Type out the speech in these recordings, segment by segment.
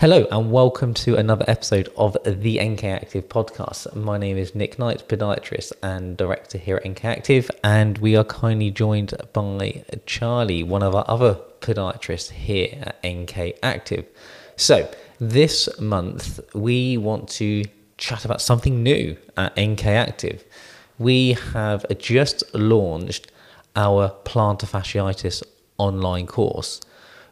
Hello, and welcome to another episode of the NK Active podcast. My name is Nick Knight, podiatrist and director here at NK Active, and we are kindly joined by Charlie, one of our other podiatrists here at NK Active. So, this month we want to chat about something new at NK Active. We have just launched our plantar fasciitis online course,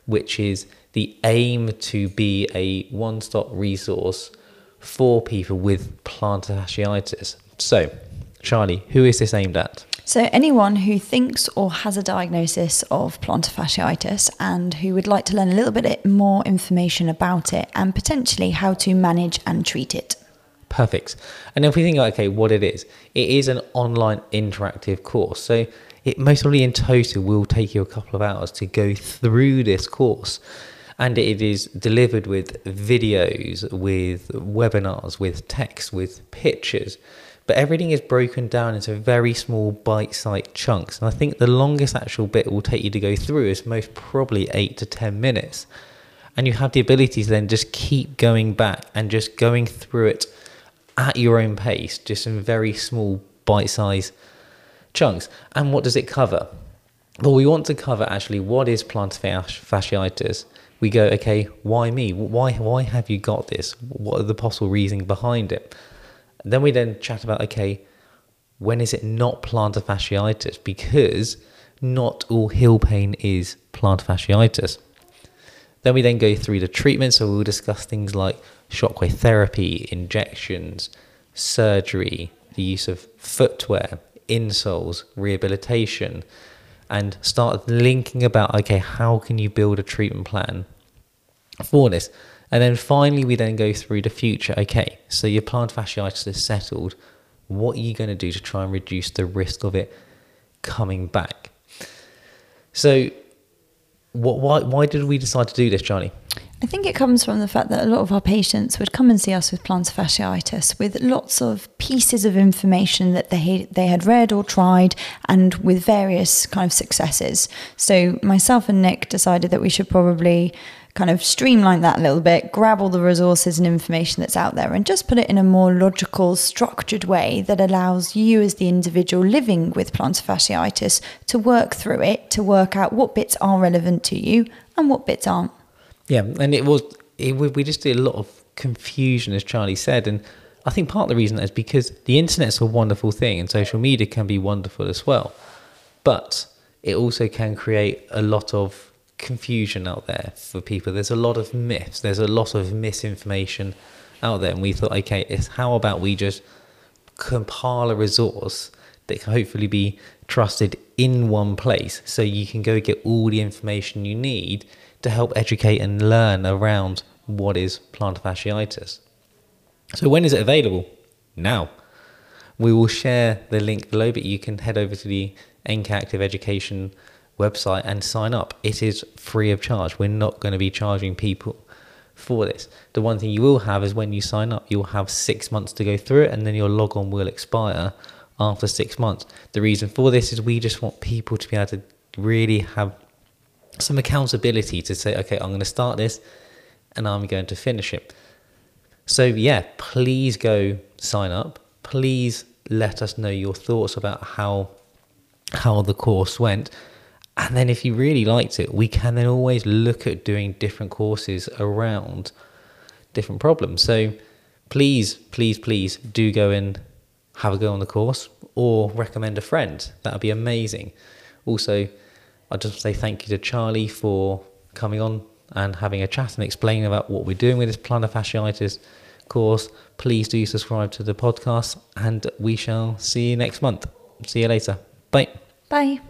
which is the aim to be a one stop resource for people with plantar fasciitis. So, Charlie, who is this aimed at? So, anyone who thinks or has a diagnosis of plantar fasciitis and who would like to learn a little bit more information about it and potentially how to manage and treat it. Perfect. And if we think, okay, what it is, it is an online interactive course. So, it most probably in total will take you a couple of hours to go through this course and it is delivered with videos, with webinars, with text, with pictures. But everything is broken down into very small bite sized chunks. And I think the longest actual bit will take you to go through is most probably eight to 10 minutes. And you have the ability to then just keep going back and just going through it at your own pace, just in very small bite sized chunks. And what does it cover? Well, we want to cover actually what is plantar fasciitis we go, okay, why me? Why why have you got this? What are the possible reasons behind it? then we then chat about, okay, when is it not plantar fasciitis? Because not all heel pain is plantar fasciitis. Then we then go through the treatment, so we'll discuss things like shockwave therapy, injections, surgery, the use of footwear, insoles, rehabilitation, and start linking about okay, how can you build a treatment plan for this? And then finally, we then go through the future. Okay, so your plantar fasciitis is settled. What are you going to do to try and reduce the risk of it coming back? So, what, why, why did we decide to do this, Charlie? I think it comes from the fact that a lot of our patients would come and see us with plantar fasciitis with lots of pieces of information that they they had read or tried and with various kind of successes. So myself and Nick decided that we should probably kind of streamline that a little bit, grab all the resources and information that's out there, and just put it in a more logical, structured way that allows you, as the individual living with plantar fasciitis, to work through it, to work out what bits are relevant to you and what bits aren't. Yeah, and it was it, we just did a lot of confusion, as Charlie said, and I think part of the reason is because the internet's a wonderful thing, and social media can be wonderful as well, but it also can create a lot of confusion out there for people. There's a lot of myths. There's a lot of misinformation out there, and we thought, okay, it's how about we just compile a resource that can hopefully be trusted in one place, so you can go get all the information you need to help educate and learn around what is plantar fasciitis. So, when is it available? Now. We will share the link below, but you can head over to the NK Active Education website and sign up. It is free of charge. We're not going to be charging people for this. The one thing you will have is when you sign up, you'll have six months to go through it, and then your logon will expire after six months. The reason for this is we just want people to be able to really have some accountability to say, okay, I'm going to start this and I'm going to finish it. So, yeah, please go sign up. Please let us know your thoughts about how how the course went. And then if you really liked it, we can then always look at doing different courses around different problems. So please, please, please do go and have a go on the course or recommend a friend. That would be amazing. Also, I'd just say thank you to Charlie for coming on and having a chat and explaining about what we're doing with this plantar fasciitis course. Please do subscribe to the podcast and we shall see you next month. See you later. Bye. Bye.